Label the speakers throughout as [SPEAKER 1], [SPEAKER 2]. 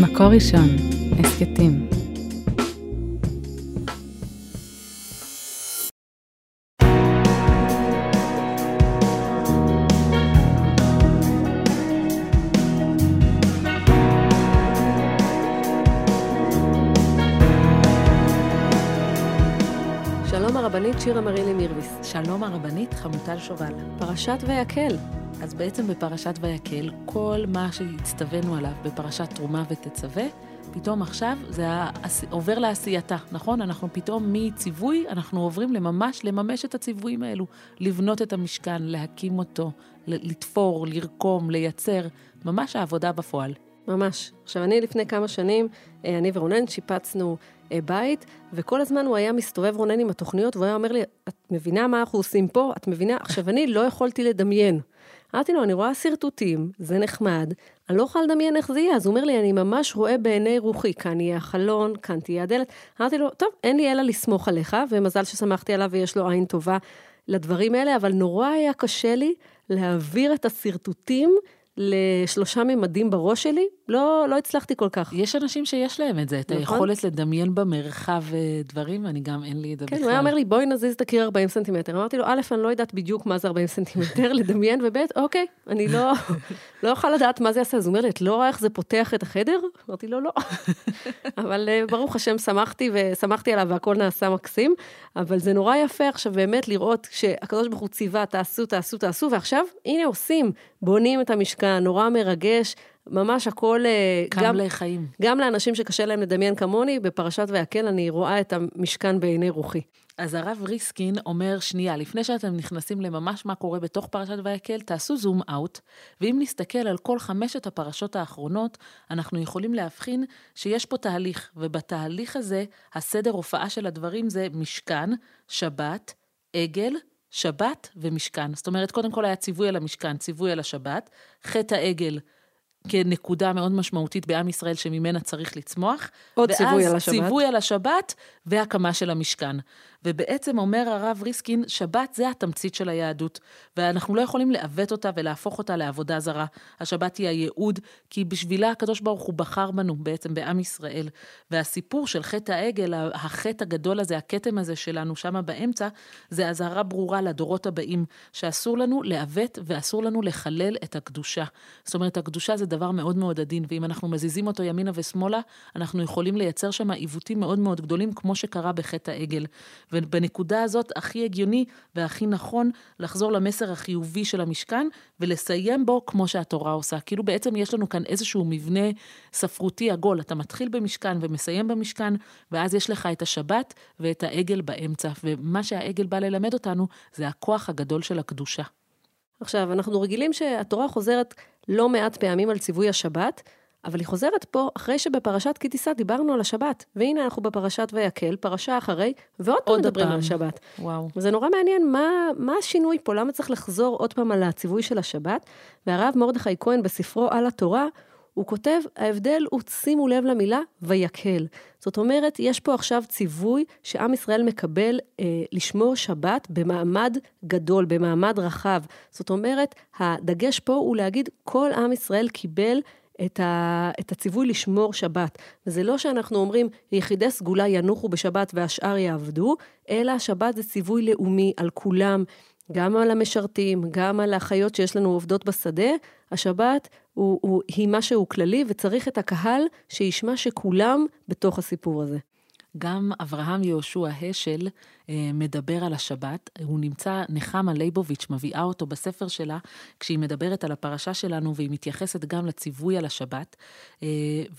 [SPEAKER 1] מקור ראשון, הסכתים.
[SPEAKER 2] שלום הרבנית שירה מרילי מירביס.
[SPEAKER 3] שלום הרבנית חמוטל שובל.
[SPEAKER 2] פרשת ויקל.
[SPEAKER 3] אז בעצם בפרשת ויקל, כל מה שהצטווינו עליו בפרשת תרומה ותצווה, פתאום עכשיו זה. עובר לעשייתה, נכון? אנחנו פתאום מציווי, אנחנו עוברים לממש לממש את הציוויים האלו. לבנות את המשכן, להקים אותו, לתפור, לרקום, לייצר, ממש העבודה בפועל.
[SPEAKER 2] ממש. עכשיו, אני לפני כמה שנים, אה, אני ורונן שיפצנו אה, בית, וכל הזמן הוא היה מסתובב רונן עם התוכניות, והוא היה אומר לי, את מבינה מה אנחנו עושים פה? את מבינה? עכשיו, אני לא יכולתי לדמיין. אמרתי לו, אני רואה שרטוטים, זה נחמד, אני לא יכולה לדמיין איך זה יהיה. אז הוא אומר לי, אני ממש רואה בעיני רוחי, כאן יהיה החלון, כאן תהיה הדלת. אמרתי לו, טוב, אין לי אלא לסמוך עליך, ומזל ששמחתי עליו ויש לו עין טובה לדברים האלה, אבל נורא היה קשה לי להעביר את השרטוטים לשלושה ממדים בראש שלי, לא, לא הצלחתי כל כך.
[SPEAKER 3] יש אנשים שיש להם את זה, את נכון? היכולת לדמיין במרחב אה, דברים, אני גם, אין לי את זה
[SPEAKER 2] כן,
[SPEAKER 3] בכלל.
[SPEAKER 2] הוא היה אומר לי, בואי נזיז את הקיר 40 סנטימטר. אמרתי לו, א', אני לא יודעת בדיוק מה זה 40 סנטימטר, לדמיין, וב', אוקיי, אני לא, לא אוכל לדעת מה זה יעשה. אז הוא אומר לי, את לא רואה איך זה פותח את החדר? אמרתי לו, לא. אבל אה, ברוך השם, שמחתי ושמחתי עליו והכל נעשה מקסים, אבל זה נורא יפה עכשיו באמת לראות שהקדוש ברוך הוא ציווה, תעשו, תעשו, תעשו, ועכשיו, הנה עושים, בונים את המשכן, נורא מרגש. ממש הכל... אה,
[SPEAKER 3] קם גם, לחיים.
[SPEAKER 2] גם לאנשים שקשה להם לדמיין כמוני, בפרשת ויקל אני רואה את המשכן בעיני רוחי.
[SPEAKER 3] אז הרב ריסקין אומר, שנייה, לפני שאתם נכנסים לממש מה קורה בתוך פרשת ויקל, תעשו זום אאוט, ואם נסתכל על כל חמשת הפרשות האחרונות, אנחנו יכולים להבחין שיש פה תהליך, ובתהליך הזה, הסדר הופעה של הדברים זה משכן, שבת, עגל, שבת ומשכן. זאת אומרת, קודם כל היה ציווי על המשכן, ציווי על השבת, חטא העגל כנקודה מאוד משמעותית בעם ישראל שממנה צריך לצמוח.
[SPEAKER 2] עוד ציווי על השבת.
[SPEAKER 3] ואז ציווי על השבת והקמה של המשכן. ובעצם אומר הרב ריסקין, שבת זה התמצית של היהדות, ואנחנו לא יכולים לעוות אותה ולהפוך אותה לעבודה זרה. השבת היא הייעוד, כי בשבילה הקדוש ברוך הוא בחר בנו בעצם בעם ישראל. והסיפור של חטא העגל, החטא הגדול הזה, הכתם הזה שלנו שמה באמצע, זה אזהרה ברורה לדורות הבאים, שאסור לנו לעוות ואסור לנו לחלל את הקדושה. זאת אומרת, הקדושה זה דבר מאוד מאוד עדין, ואם אנחנו מזיזים אותו ימינה ושמאלה, אנחנו יכולים לייצר שם עיוותים מאוד מאוד גדולים, כמו שקרה בחטא העגל. ובנקודה הזאת הכי הגיוני והכי נכון לחזור למסר החיובי של המשכן ולסיים בו כמו שהתורה עושה. כאילו בעצם יש לנו כאן איזשהו מבנה ספרותי עגול. אתה מתחיל במשכן ומסיים במשכן, ואז יש לך את השבת ואת העגל באמצע. ומה שהעגל בא ללמד אותנו זה הכוח הגדול של הקדושה.
[SPEAKER 2] עכשיו, אנחנו רגילים שהתורה חוזרת לא מעט פעמים על ציווי השבת, אבל היא חוזרת פה אחרי שבפרשת כי תישא דיברנו על השבת. והנה אנחנו בפרשת ויקל, פרשה אחרי, ועוד פעם מדברים על השבת.
[SPEAKER 3] וואו.
[SPEAKER 2] וזה נורא מעניין מה, מה השינוי פה, למה צריך לחזור עוד פעם על הציווי של השבת. והרב מרדכי כהן בספרו על התורה, הוא כותב, ההבדל הוא, שימו לב למילה, ויקל. זאת אומרת, יש פה עכשיו ציווי שעם ישראל מקבל אה, לשמור שבת במעמד גדול, במעמד רחב. זאת אומרת, הדגש פה הוא להגיד, כל עם ישראל קיבל את, ה, את הציווי לשמור שבת. וזה לא שאנחנו אומרים, יחידי סגולה ינוחו בשבת והשאר יעבדו, אלא השבת זה ציווי לאומי על כולם, גם על המשרתים, גם על האחיות שיש לנו עובדות בשדה. השבת הוא, הוא, היא משהו כללי, וצריך את הקהל שישמע שכולם בתוך הסיפור הזה.
[SPEAKER 3] גם אברהם יהושע השל אה, מדבר על השבת, הוא נמצא, נחמה ליבוביץ' מביאה אותו בספר שלה, כשהיא מדברת על הפרשה שלנו והיא מתייחסת גם לציווי על השבת. אה,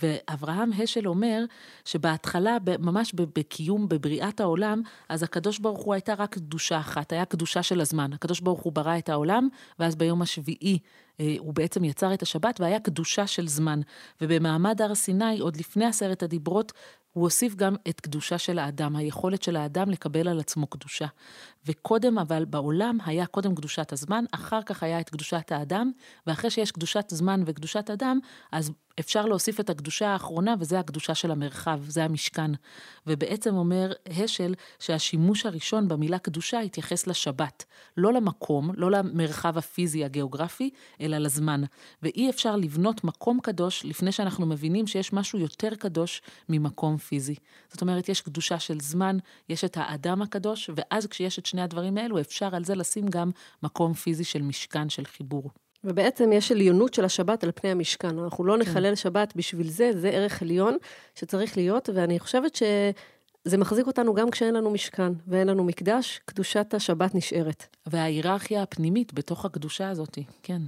[SPEAKER 3] ואברהם השל אומר שבהתחלה, ממש בקיום, בבריאת העולם, אז הקדוש ברוך הוא הייתה רק קדושה אחת, היה קדושה של הזמן. הקדוש ברוך הוא ברא את העולם, ואז ביום השביעי אה, הוא בעצם יצר את השבת והיה קדושה של זמן. ובמעמד הר סיני, עוד לפני עשרת הדיברות, הוא הוסיף גם את קדושה של האדם, היכולת של האדם לקבל על עצמו קדושה. וקודם, אבל בעולם היה קודם קדושת הזמן, אחר כך היה את קדושת האדם, ואחרי שיש קדושת זמן וקדושת אדם, אז אפשר להוסיף את הקדושה האחרונה, וזה הקדושה של המרחב, זה המשכן. ובעצם אומר השל שהשימוש הראשון במילה קדושה התייחס לשבת. לא למקום, לא למרחב הפיזי הגיאוגרפי, אלא לזמן. ואי אפשר לבנות מקום קדוש לפני שאנחנו מבינים שיש משהו יותר קדוש ממקום פיזי. זאת אומרת, יש קדושה של זמן, יש את האדם הקדוש, ואז כשיש את שני הדברים האלו, אפשר על זה לשים גם מקום פיזי של משכן, של חיבור.
[SPEAKER 2] ובעצם יש עליונות של השבת על פני המשכן. אנחנו לא כן. נחלל כן. שבת בשביל זה, זה ערך עליון שצריך להיות, ואני חושבת שזה מחזיק אותנו גם כשאין לנו משכן ואין לנו מקדש, קדושת השבת נשארת.
[SPEAKER 3] וההיררכיה הפנימית בתוך הקדושה הזאת, כן.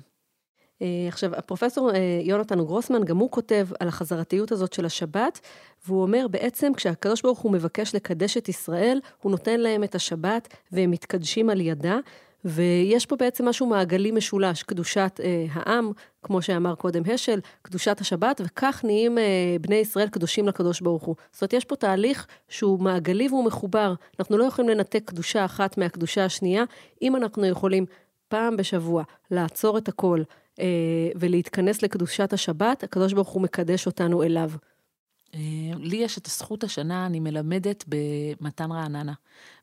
[SPEAKER 2] אה, עכשיו, הפרופסור אה, יונתן גרוסמן, גם הוא כותב על החזרתיות הזאת של השבת, והוא אומר בעצם, כשהקדוש ברוך הוא מבקש לקדש את ישראל, הוא נותן להם את השבת והם מתקדשים על ידה. ויש פה בעצם משהו מעגלי משולש, קדושת אה, העם, כמו שאמר קודם השל, קדושת השבת, וכך נהיים אה, בני ישראל קדושים לקדוש ברוך הוא. זאת אומרת, יש פה תהליך שהוא מעגלי והוא מחובר. אנחנו לא יכולים לנתק קדושה אחת מהקדושה השנייה, אם אנחנו יכולים פעם בשבוע לעצור את הכל ולהתכנס לקדושת השבת, הקדוש ברוך הוא מקדש אותנו אליו.
[SPEAKER 3] אה, לי יש את הזכות השנה, אני מלמדת במתן רעננה.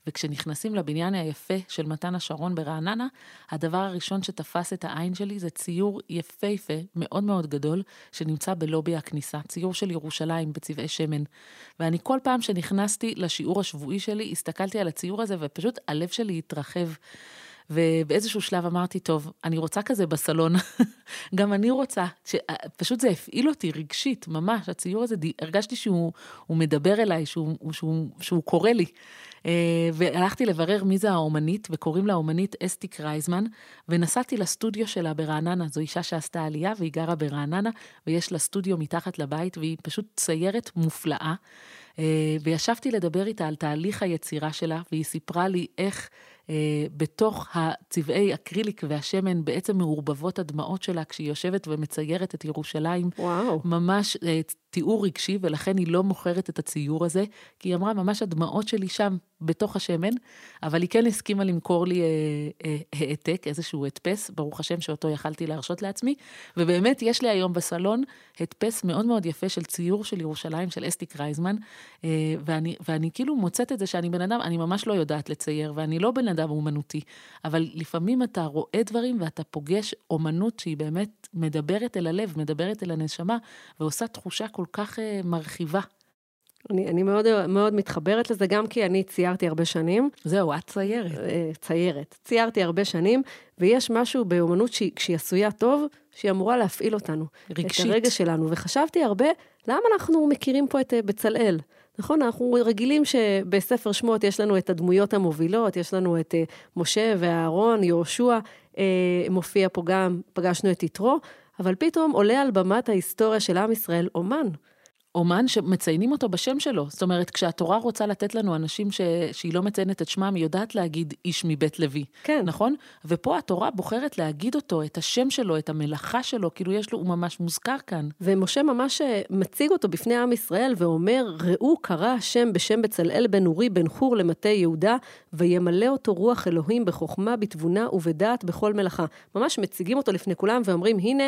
[SPEAKER 3] וכשנכנסים לבניין היפה של מתן השרון ברעננה, הדבר הראשון שתפס את העין שלי זה ציור יפהפה, מאוד מאוד גדול, שנמצא בלובי הכניסה. ציור של ירושלים בצבעי שמן. ואני כל פעם שנכנסתי לשיעור השבועי שלי, הסתכלתי על הציור הזה ופשוט הלב שלי התרחב. ובאיזשהו שלב אמרתי, טוב, אני רוצה כזה בסלון, גם אני רוצה, ש... פשוט זה הפעיל אותי רגשית, ממש, הציור הזה, הרגשתי שהוא מדבר אליי, שהוא, שהוא, שהוא קורא לי. אה, והלכתי לברר מי זה האומנית, וקוראים לה האומנית אסתי קרייזמן, ונסעתי לסטודיו שלה ברעננה, זו אישה שעשתה עלייה והיא גרה ברעננה, ויש לה סטודיו מתחת לבית, והיא פשוט ציירת מופלאה. אה, וישבתי לדבר איתה על תהליך היצירה שלה, והיא סיפרה לי איך אה, בתוך הצבעי אקריליק והשמן בעצם מעורבבות הדמעות שלה כשהיא יושבת ומציירת את ירושלים.
[SPEAKER 2] וואו.
[SPEAKER 3] ממש אה, תיאור רגשי, ולכן היא לא מוכרת את הציור הזה, כי היא אמרה, ממש הדמעות שלי שם, בתוך השמן, אבל היא כן הסכימה למכור לי אה, אה, העתק, איזשהו הדפס, ברוך השם שאותו יכלתי להרשות לעצמי, ובאמת יש לי היום בסלון הדפס מאוד מאוד יפה של ציור של ירושלים, של אסתי קרייזמן, אה, ואני, ואני כאילו מוצאת את זה שאני בן אדם, אני ממש לא יודעת לצייר, ואני לא בן אדם אומנותי, אבל לפעמים אתה רואה דברים ואתה פוגש אומנות שהיא באמת מדברת אל הלב, מדברת אל הנשמה, ועושה תחושה כל כך אה, מרחיבה.
[SPEAKER 2] אני, אני מאוד, מאוד מתחברת לזה, גם כי אני ציירתי הרבה שנים.
[SPEAKER 3] זהו, את ציירת.
[SPEAKER 2] אה, ציירת. ציירתי הרבה שנים, ויש משהו באומנות שהיא עשויה טוב, שהיא אמורה להפעיל אותנו.
[SPEAKER 3] רגשית.
[SPEAKER 2] את הרגע שלנו. וחשבתי הרבה, למה אנחנו מכירים פה את אה, בצלאל? נכון, אנחנו רגילים שבספר שמות יש לנו את הדמויות המובילות, יש לנו את משה ואהרון, יהושע, מופיע פה גם, פגשנו את יתרו, אבל פתאום עולה על במת ההיסטוריה של עם ישראל אומן.
[SPEAKER 3] אומן שמציינים אותו בשם שלו. זאת אומרת, כשהתורה רוצה לתת לנו אנשים ש... שהיא לא מציינת את שמם, היא יודעת להגיד איש מבית לוי.
[SPEAKER 2] כן.
[SPEAKER 3] נכון? ופה התורה בוחרת להגיד אותו, את השם שלו, את המלאכה שלו, כאילו יש לו, הוא ממש מוזכר כאן.
[SPEAKER 2] ומשה ממש אה, מציג אותו בפני עם ישראל ואומר, ראו קרא השם בשם בצלאל בן אורי בן חור למטה יהודה, וימלא אותו רוח אלוהים בחוכמה, בתבונה ובדעת בכל מלאכה. ממש מציגים אותו לפני כולם ואומרים, הנה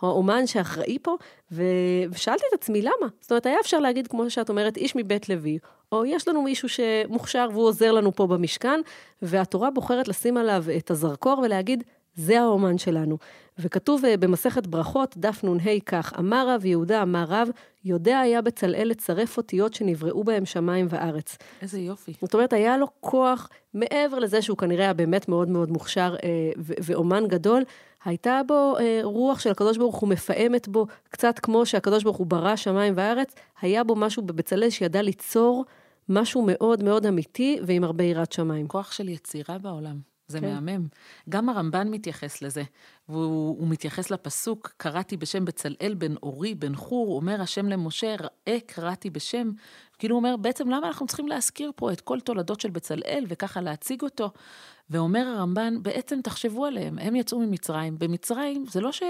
[SPEAKER 2] האומן שאחראי פה, ושאלתי את עצמי, למה? זאת אומרת, היה אפשר להגיד, כמו שאת אומרת, איש מבית לוי, או יש לנו מישהו שמוכשר והוא עוזר לנו פה במשכן, והתורה בוחרת לשים עליו את הזרקור ולהגיד, זה האומן שלנו. וכתוב אה, במסכת ברכות, דף נ"ה כך, אמר רב יהודה, אמר רב, יודע היה בצלאל לצרף אותיות שנבראו בהם שמיים וארץ.
[SPEAKER 3] איזה יופי.
[SPEAKER 2] זאת אומרת, היה לו כוח, מעבר לזה שהוא כנראה היה באמת מאוד מאוד מוכשר אה, ואומן גדול, הייתה בו אה, רוח של הקדוש ברוך הוא מפעמת בו, קצת כמו שהקדוש ברוך הוא ברא שמיים וארץ, היה בו משהו בבצלאל שידע ליצור משהו מאוד מאוד אמיתי ועם הרבה יראת שמיים.
[SPEAKER 3] כוח של יצירה בעולם. זה כן. מהמם. גם הרמב"ן מתייחס לזה, והוא מתייחס לפסוק, קראתי בשם בצלאל בן אורי בן חור, אומר השם למשה, ראה קראתי בשם. כאילו הוא אומר, בעצם למה אנחנו צריכים להזכיר פה את כל תולדות של בצלאל וככה להציג אותו? ואומר הרמב"ן, בעצם תחשבו עליהם, הם יצאו ממצרים. במצרים זה לא ש...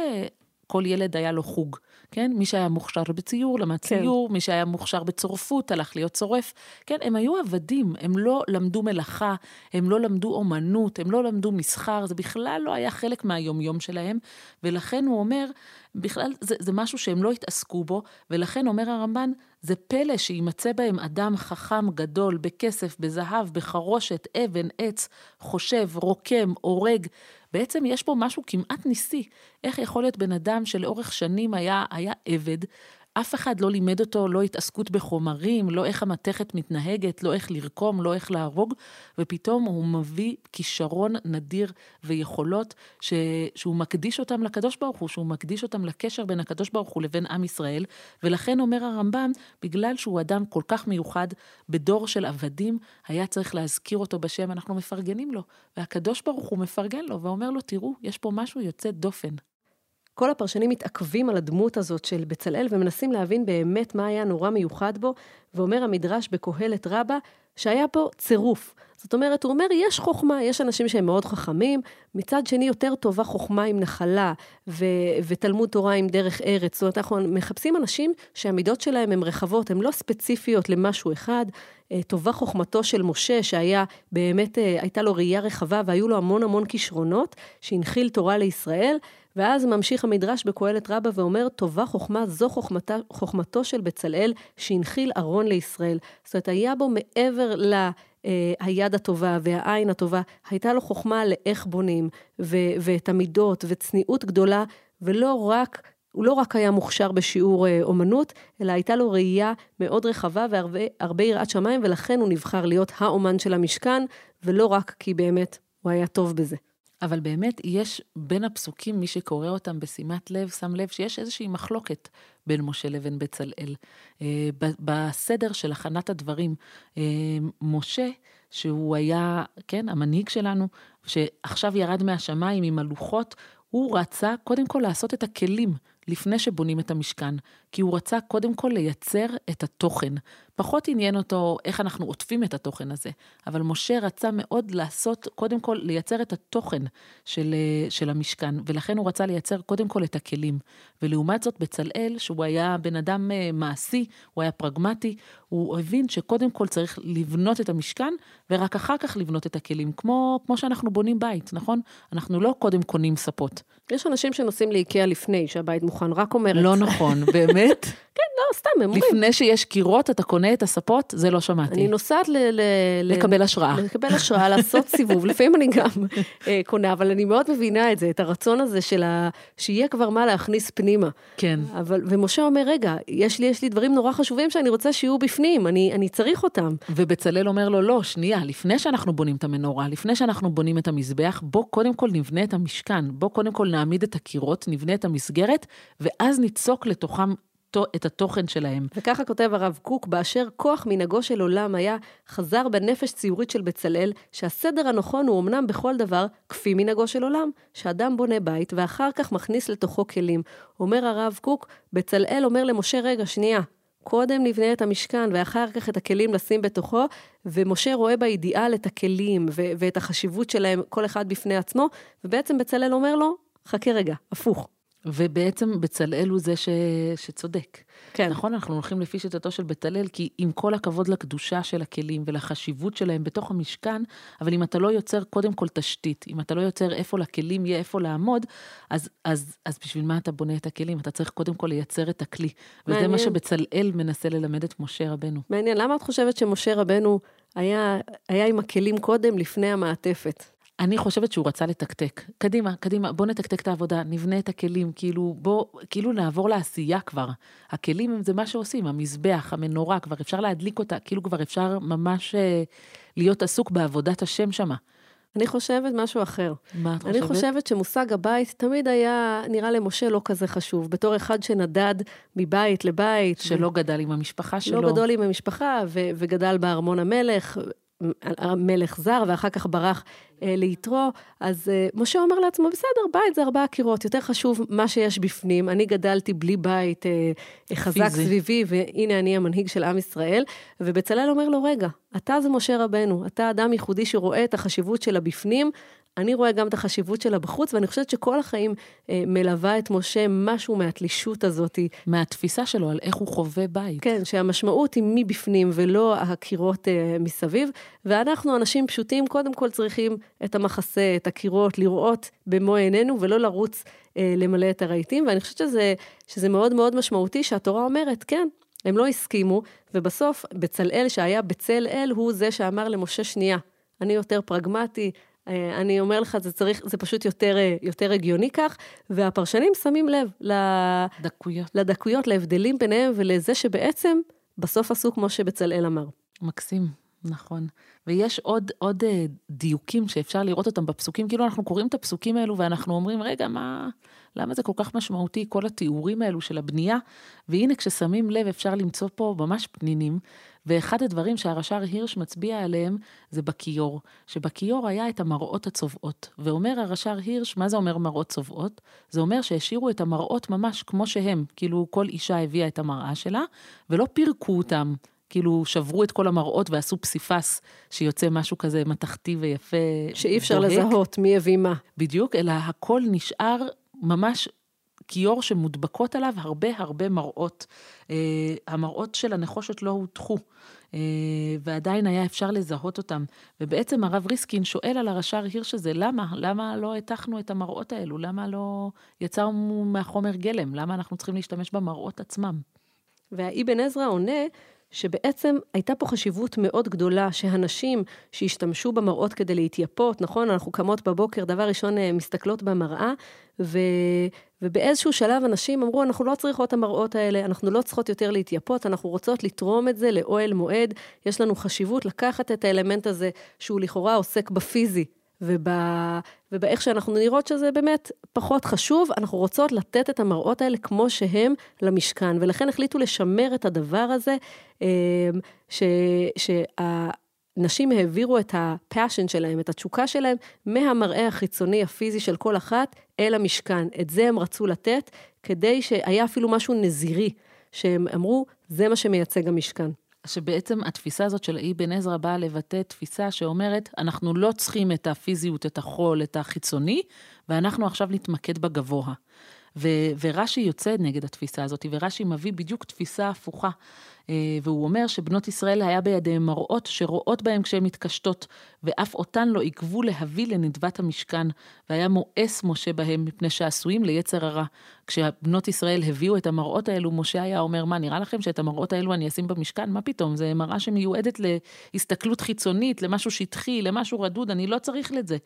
[SPEAKER 3] כל ילד היה לו חוג, כן? מי שהיה מוכשר בציור, למד
[SPEAKER 2] כן.
[SPEAKER 3] ציור, מי שהיה מוכשר בצורפות, הלך להיות צורף. כן, הם היו עבדים, הם לא למדו מלאכה, הם לא למדו אומנות, הם לא למדו מסחר, זה בכלל לא היה חלק מהיומיום שלהם, ולכן הוא אומר, בכלל זה, זה משהו שהם לא התעסקו בו, ולכן אומר הרמב"ן, זה פלא שימצא בהם אדם חכם גדול, בכסף, בזהב, בחרושת, אבן, עץ, חושב, רוקם, הורג. בעצם יש פה משהו כמעט ניסי. איך יכול להיות בן אדם שלאורך שנים היה, היה עבד, אף אחד לא לימד אותו, לא התעסקות בחומרים, לא איך המתכת מתנהגת, לא איך לרקום, לא איך להרוג, ופתאום הוא מביא כישרון נדיר ויכולות ש... שהוא מקדיש אותם לקדוש ברוך הוא, שהוא מקדיש אותם לקשר בין הקדוש ברוך הוא לבין עם ישראל, ולכן אומר הרמב"ם, בגלל שהוא אדם כל כך מיוחד, בדור של עבדים, היה צריך להזכיר אותו בשם, אנחנו מפרגנים לו, והקדוש ברוך הוא מפרגן לו ואומר לו, תראו, יש פה משהו יוצא דופן.
[SPEAKER 2] כל הפרשנים מתעכבים על הדמות הזאת של בצלאל ומנסים להבין באמת מה היה נורא מיוחד בו, ואומר המדרש בקהלת רבה, שהיה פה צירוף. זאת אומרת, הוא אומר, יש חוכמה, יש אנשים שהם מאוד חכמים, מצד שני יותר טובה חוכמה עם נחלה ו- ותלמוד תורה עם דרך ארץ. זאת אומרת, אנחנו מחפשים אנשים שהמידות שלהם הן רחבות, הן לא ספציפיות למשהו אחד. אה, טובה חוכמתו של משה, שהיה באמת, אה, הייתה לו ראייה רחבה והיו לו המון המון כישרונות, שהנחיל תורה לישראל. ואז ממשיך המדרש בקהלת רבה ואומר, טובה חוכמה זו חוכמתה, חוכמתו של בצלאל, שהנחיל ארון לישראל. זאת אומרת, היה בו מעבר ל... אה, היד הטובה והעין הטובה, הייתה לו חוכמה לאיך בונים, ו- ואת המידות, וצניעות גדולה, ולא רק, הוא לא רק היה מוכשר בשיעור אה, אומנות, אלא הייתה לו ראייה מאוד רחבה והרבה יראת שמיים, ולכן הוא נבחר להיות האומן של המשכן, ולא רק כי באמת הוא היה טוב בזה.
[SPEAKER 3] אבל באמת יש בין הפסוקים, מי שקורא אותם בשימת לב, שם לב שיש איזושהי מחלוקת בין משה לבין בצלאל. אה, בסדר של הכנת הדברים, אה, משה, שהוא היה, כן, המנהיג שלנו, שעכשיו ירד מהשמיים עם הלוחות, הוא רצה קודם כל לעשות את הכלים לפני שבונים את המשכן, כי הוא רצה קודם כל לייצר את התוכן. פחות עניין אותו איך אנחנו עוטפים את התוכן הזה, אבל משה רצה מאוד לעשות, קודם כל לייצר את התוכן של, של המשכן, ולכן הוא רצה לייצר קודם כל את הכלים. ולעומת זאת בצלאל, שהוא היה בן אדם אה, מעשי, הוא היה פרגמטי, הוא הבין שקודם כל צריך לבנות את המשכן, ורק אחר כך לבנות את הכלים, כמו, כמו שאנחנו בונים בית, נכון? אנחנו לא קודם קונים ספות.
[SPEAKER 2] יש אנשים שנוסעים לאיקאה לפני שהבית מוכן, רק אומרת.
[SPEAKER 3] לא נכון, באמת?
[SPEAKER 2] כן, לא, סתם, הם אומרים.
[SPEAKER 3] לפני שיש קירות, אתה קונה את הספות? זה לא שמעתי.
[SPEAKER 2] אני נוסעת ל... ל
[SPEAKER 3] לקבל השראה.
[SPEAKER 2] לקבל השראה, לעשות סיבוב. לפעמים אני גם אה, קונה, אבל אני מאוד מבינה את זה, את הרצון הזה של ה... שיהיה כבר מה להכניס פנימה.
[SPEAKER 3] כן.
[SPEAKER 2] אבל, ומשה אומר, רגע, יש לי, יש לי דברים נורא חשובים שאני רוצה שיהיו בפנים, אני, אני צריך אותם.
[SPEAKER 3] ובצלאל אומר לו, לא, שנייה, לפני שאנחנו בונים את המנורה, לפני שאנחנו בונים את המזבח, בוא קודם כל נבנה את המשכן, בוא קודם כל נעמיד את הקירות, נבנה את המסגרת, ואז ניצוק לתוכם את התוכן שלהם.
[SPEAKER 2] וככה כותב הרב קוק, באשר כוח מנהגו של עולם היה חזר בנפש ציורית של בצלאל, שהסדר הנכון הוא אמנם בכל דבר כפי מנהגו של עולם, שאדם בונה בית ואחר כך מכניס לתוכו כלים. אומר הרב קוק, בצלאל אומר למשה, רגע, שנייה, קודם נבנה את המשכן ואחר כך את הכלים לשים בתוכו, ומשה רואה באידיאל את הכלים ו- ואת החשיבות שלהם, כל אחד בפני עצמו, ובעצם בצלאל אומר לו, חכה רגע, הפוך.
[SPEAKER 3] ובעצם בצלאל הוא זה ש... שצודק.
[SPEAKER 2] כן.
[SPEAKER 3] נכון, אנחנו הולכים לפי שיטתו של בצלאל, כי עם כל הכבוד לקדושה של הכלים ולחשיבות שלהם בתוך המשכן, אבל אם אתה לא יוצר קודם כל תשתית, אם אתה לא יוצר איפה לכלים יהיה איפה לעמוד, אז, אז, אז בשביל מה אתה בונה את הכלים? אתה צריך קודם כל לייצר את הכלי. מעניין. וזה מה שבצלאל מנסה ללמד את משה רבנו.
[SPEAKER 2] מעניין, למה את חושבת שמשה רבנו היה, היה עם הכלים קודם, לפני המעטפת?
[SPEAKER 3] אני חושבת שהוא רצה לתקתק. קדימה, קדימה, בוא נתקתק את העבודה, נבנה את הכלים, כאילו, בוא, כאילו נעבור לעשייה כבר. הכלים זה מה שעושים, המזבח, המנורה, כבר אפשר להדליק אותה, כאילו כבר אפשר ממש אה, להיות עסוק בעבודת השם שמה.
[SPEAKER 2] אני חושבת משהו אחר.
[SPEAKER 3] מה את חושבת?
[SPEAKER 2] אני חושבת שמושג הבית תמיד היה, נראה למשה לא כזה חשוב. בתור אחד שנדד מבית לבית.
[SPEAKER 3] שלא ו... גדל עם המשפחה שלו.
[SPEAKER 2] לא גדול עם המשפחה, ו- וגדל בארמון המלך, מלך זר, ואחר כך ברח אה, ליתרו, אז אה, משה אומר לעצמו, בסדר, בית זה ארבעה קירות, יותר חשוב מה שיש בפנים. אני גדלתי בלי בית אה, חזק פיזי. סביבי, והנה אני המנהיג של עם ישראל. ובצלאל אומר לו, רגע, אתה זה משה רבנו, אתה אדם ייחודי שרואה את החשיבות של הבפנים, אני רואה גם את החשיבות שלה בחוץ, ואני חושבת שכל החיים אה, מלווה את משה משהו מהתלישות הזאת.
[SPEAKER 3] מהתפיסה שלו על איך הוא חווה בית.
[SPEAKER 2] כן, שהמשמעות היא מבפנים ולא הקירות אה, מסביב, ואנחנו, אנשים פשוטים, קודם כל צריכים את המחסה, את הקירות, לראות במו עינינו, ולא לרוץ אה, למלא את הרהיטים, ואני חושבת שזה, שזה מאוד מאוד משמעותי שהתורה אומרת, כן, הם לא הסכימו, ובסוף בצלאל, שהיה בצל אל, הוא זה שאמר למשה, שנייה, אני יותר פרגמטי, אני אומר לך, זה צריך, זה פשוט יותר, אה, יותר הגיוני כך, והפרשנים שמים לב
[SPEAKER 3] דקויות.
[SPEAKER 2] לדקויות, להבדלים ביניהם ולזה שבעצם בסוף עשו כמו שבצלאל אמר.
[SPEAKER 3] מקסים, נכון. ויש עוד, עוד אה, דיוקים שאפשר לראות אותם בפסוקים, כאילו אנחנו קוראים את הפסוקים האלו ואנחנו אומרים, רגע, מה, למה זה כל כך משמעותי, כל התיאורים האלו של הבנייה? והנה, כששמים לב, אפשר למצוא פה ממש פנינים. ואחד הדברים שהרש"ר הירש מצביע עליהם זה בכיור, שבכיור היה את המראות הצובעות. ואומר הרש"ר הירש, מה זה אומר מראות צובעות? זה אומר שהשאירו את המראות ממש כמו שהם, כאילו כל אישה הביאה את המראה שלה, ולא פירקו אותם. כאילו שברו את כל המראות ועשו פסיפס, שיוצא משהו כזה מתכתי ויפה.
[SPEAKER 2] שאי אפשר בוהק. לזהות מי הביא מה.
[SPEAKER 3] בדיוק, אלא הכל נשאר ממש כיור שמודבקות עליו הרבה הרבה מראות. אה, המראות של הנחושת לא הותחו, אה, ועדיין היה אפשר לזהות אותם. ובעצם הרב ריסקין שואל על הרש"ר הירש הזה, למה? למה לא התחנו את המראות האלו? למה לא יצרנו מהחומר גלם? למה אנחנו צריכים להשתמש במראות עצמם?
[SPEAKER 2] והאבן עזרא עונה שבעצם הייתה פה חשיבות מאוד גדולה שהנשים שהשתמשו במראות כדי להתייפות, נכון? אנחנו קמות בבוקר, דבר ראשון אה, מסתכלות במראה, ו... ובאיזשהו שלב אנשים אמרו, אנחנו לא צריכות את המראות האלה, אנחנו לא צריכות יותר להתייפות, אנחנו רוצות לתרום את זה לאוהל מועד, יש לנו חשיבות לקחת את האלמנט הזה, שהוא לכאורה עוסק בפיזי, וב... ובאיך שאנחנו נראות שזה באמת פחות חשוב, אנחנו רוצות לתת את המראות האלה כמו שהם למשכן, ולכן החליטו לשמר את הדבר הזה, אמ, ש... שהנשים העבירו את הפאשן שלהם, את התשוקה שלהם, מהמראה החיצוני הפיזי של כל אחת אל המשכן. את זה הם רצו לתת, כדי שהיה אפילו משהו נזירי, שהם אמרו, זה מה שמייצג המשכן.
[SPEAKER 3] שבעצם התפיסה הזאת של אבן עזרא באה לבטא תפיסה שאומרת, אנחנו לא צריכים את הפיזיות, את החול, את החיצוני, ואנחנו עכשיו נתמקד בגבוה. ו- ורש"י יוצא נגד התפיסה הזאת, ורש"י מביא בדיוק תפיסה הפוכה. אה, והוא אומר שבנות ישראל היה בידיהם מראות שרואות בהם כשהן מתקשטות, ואף אותן לא עיכבו להביא לנדבת המשכן, והיה מואס משה בהם מפני שעשויים ליצר הרע. כשבנות ישראל הביאו את המראות האלו, משה היה אומר, מה, נראה לכם שאת המראות האלו אני אשים במשכן? מה פתאום? זה מראה שמיועדת להסתכלות חיצונית, למשהו שטחי, למשהו רדוד, אני לא צריך לזה.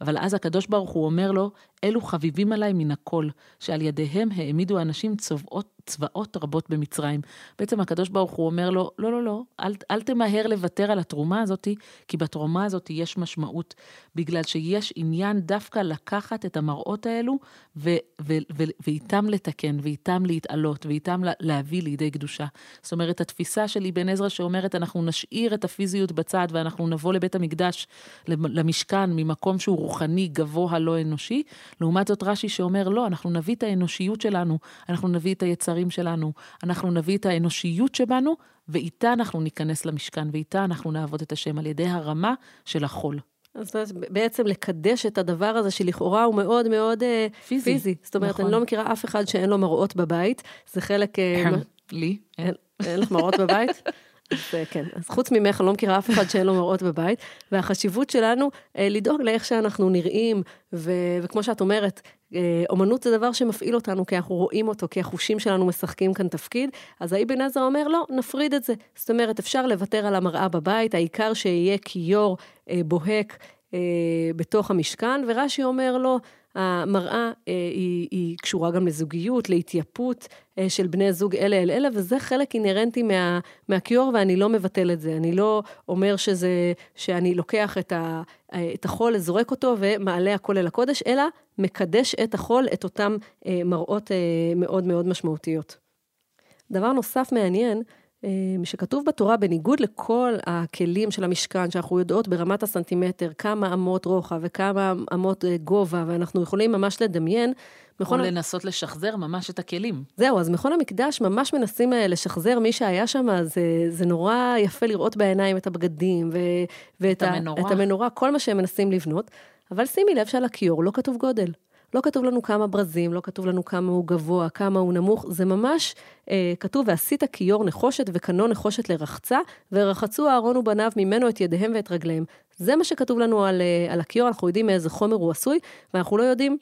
[SPEAKER 3] אבל אז הקדוש ברוך הוא אומר לו, אלו חביבים עליי מן הכל, שעל ידיהם העמידו אנשים צבאות צבאות רבות במצרים. בעצם הקדוש ברוך הוא אומר לו, לא, לא, לא, אל, אל תמהר לוותר על התרומה הזאת, כי בתרומה הזאת יש משמעות, בגלל שיש עניין דווקא לקחת את המראות האלו ו, ו, ו, ואיתם לתקן, ואיתם להתעלות, ואיתם להביא לידי קדושה. זאת אומרת, התפיסה של אבן עזרא שאומרת, אנחנו נשאיר את הפיזיות בצד ואנחנו נבוא לבית המקדש, למשכן, ממקום שהוא רוחני, גבוה, לא אנושי. לעומת זאת רש"י שאומר, לא, אנחנו נביא את האנושיות שלנו, אנחנו נביא את. היצרים שלנו, אנחנו נביא את האנושיות שבנו, ואיתה אנחנו ניכנס למשכן, ואיתה אנחנו נעבוד את השם על ידי הרמה של החול.
[SPEAKER 2] אז בעצם לקדש את הדבר הזה שלכאורה הוא מאוד מאוד אה, פיזי. פיזי. זאת אומרת, נכון. אני לא מכירה אף אחד שאין לו מראות בבית, זה חלק... אה,
[SPEAKER 3] לי?
[SPEAKER 2] אין. אין לך מראות בבית? אז אה, כן, אז חוץ ממך, אני לא מכירה אף אחד שאין לו מראות בבית, והחשיבות שלנו אה, לדאוג לאיך שאנחנו נראים, ו, וכמו שאת אומרת, אומנות זה דבר שמפעיל אותנו, כי אנחנו רואים אותו, כי החושים שלנו משחקים כאן תפקיד, אז האבן עזרא אומר, לא, נפריד את זה. זאת אומרת, אפשר לוותר על המראה בבית, העיקר שיהיה כיור בוהק בתוך המשכן, ורש"י אומר לו, המראה אה, היא, היא קשורה גם לזוגיות, להתייפות אה, של בני זוג אלה אל אלה, וזה חלק אינהרנטי מה, מהכיור, ואני לא מבטל את זה. אני לא אומר שזה, שאני לוקח את, ה, אה, את החול, זורק אותו ומעלה הכל אל הקודש, אלא מקדש את החול, את אותם מראות מאוד מאוד משמעותיות. דבר נוסף מעניין, שכתוב בתורה, בניגוד לכל הכלים של המשכן, שאנחנו יודעות ברמת הסנטימטר כמה אמות רוחב וכמה אמות אה, גובה, ואנחנו יכולים ממש לדמיין.
[SPEAKER 3] מכון... או לנסות לשחזר ממש את הכלים.
[SPEAKER 2] זהו, אז מכון המקדש ממש מנסים אה, לשחזר מי שהיה שם, זה, זה נורא יפה לראות בעיניים את הבגדים ו, ואת
[SPEAKER 3] את המנורה.
[SPEAKER 2] את המנורה, כל מה שהם מנסים לבנות. אבל שימי לב שעל הכיור לא כתוב גודל. לא כתוב לנו כמה ברזים, לא כתוב לנו כמה הוא גבוה, כמה הוא נמוך, זה ממש אה, כתוב, ועשית כיור נחושת וקנו נחושת לרחצה, ורחצו אהרון ובניו ממנו את ידיהם ואת רגליהם. זה מה שכתוב לנו על, אה, על הכיור, אנחנו יודעים מאיזה חומר הוא עשוי, ואנחנו לא יודעים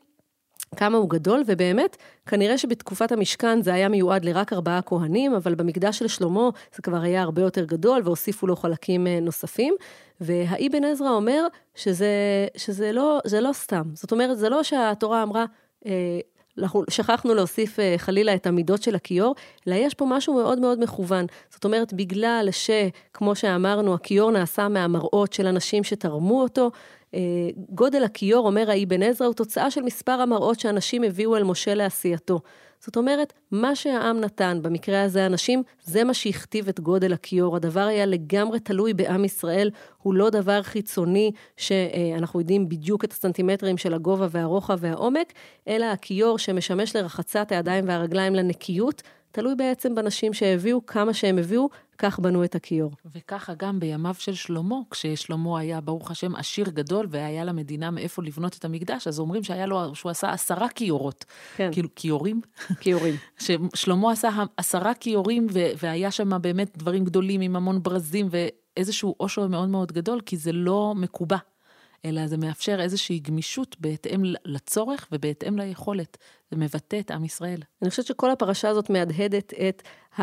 [SPEAKER 2] כמה הוא גדול, ובאמת, כנראה שבתקופת המשכן זה היה מיועד לרק ארבעה כהנים, אבל במקדש של שלמה זה כבר היה הרבה יותר גדול, והוסיפו לו חלקים אה, נוספים. והאבן עזרא אומר שזה, שזה לא, לא סתם. זאת אומרת, זה לא שהתורה אמרה, אה, שכחנו להוסיף אה, חלילה את המידות של הכיור, אלא יש פה משהו מאוד מאוד מכוון. זאת אומרת, בגלל שכמו שאמרנו, הכיור נעשה מהמראות של אנשים שתרמו אותו, גודל הכיור, אומר האבן עזרא, הוא תוצאה של מספר המראות שאנשים הביאו אל משה לעשייתו. זאת אומרת, מה שהעם נתן, במקרה הזה אנשים, זה מה שהכתיב את גודל הכיור. הדבר היה לגמרי תלוי בעם ישראל, הוא לא דבר חיצוני שאנחנו יודעים בדיוק את הסנטימטרים של הגובה והרוחב והעומק, אלא הכיור שמשמש לרחצת הידיים והרגליים לנקיות, תלוי בעצם בנשים שהביאו, כמה שהם הביאו, כך בנו את הכיור.
[SPEAKER 3] וככה גם בימיו של שלמה, כששלמה היה, ברוך השם, עשיר גדול, והיה למדינה מאיפה לבנות את המקדש, אז אומרים שהיה לו, שהוא עשה עשרה כיורות. כן. כאילו, כיורים?
[SPEAKER 2] כיורים.
[SPEAKER 3] ששלמה עשה עשרה כיורים, והיה שם באמת דברים גדולים עם המון ברזים, ואיזשהו עושר מאוד מאוד גדול, כי זה לא מקובע. אלא זה מאפשר איזושהי גמישות בהתאם לצורך ובהתאם ליכולת. זה מבטא את עם ישראל.
[SPEAKER 2] אני חושבת שכל הפרשה הזאת מהדהדת את ה...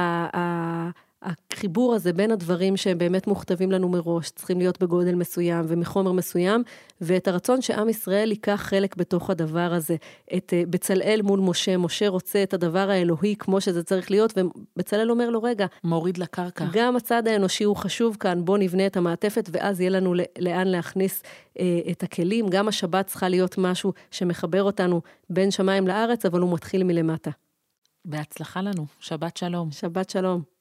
[SPEAKER 2] החיבור הזה בין הדברים שהם באמת מוכתבים לנו מראש, צריכים להיות בגודל מסוים ומחומר מסוים, ואת הרצון שעם ישראל ייקח חלק בתוך הדבר הזה. את אה, בצלאל מול משה, משה רוצה את הדבר האלוהי כמו שזה צריך להיות, ובצלאל אומר לו, רגע,
[SPEAKER 3] מוריד לקרקע.
[SPEAKER 2] גם הצד האנושי הוא חשוב כאן, בוא נבנה את המעטפת, ואז יהיה לנו לאן להכניס אה, את הכלים. גם השבת צריכה להיות משהו שמחבר אותנו בין שמיים לארץ, אבל הוא מתחיל מלמטה.
[SPEAKER 3] בהצלחה לנו, שבת שלום.
[SPEAKER 2] שבת שלום.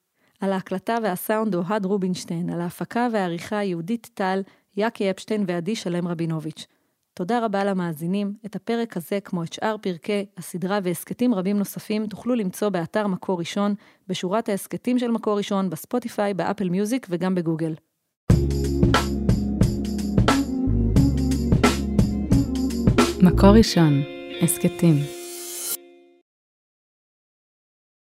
[SPEAKER 2] על ההקלטה והסאונד אוהד רובינשטיין, על ההפקה והעריכה יהודית טל, יאקי אפשטיין ועדי שלם רבינוביץ'. תודה רבה למאזינים. את הפרק הזה, כמו את שאר פרקי הסדרה והסכתים רבים נוספים, תוכלו למצוא באתר מקור ראשון, בשורת ההסכתים של מקור ראשון, בספוטיפיי, באפל מיוזיק וגם בגוגל.
[SPEAKER 1] מקור ראשון, הסכתים.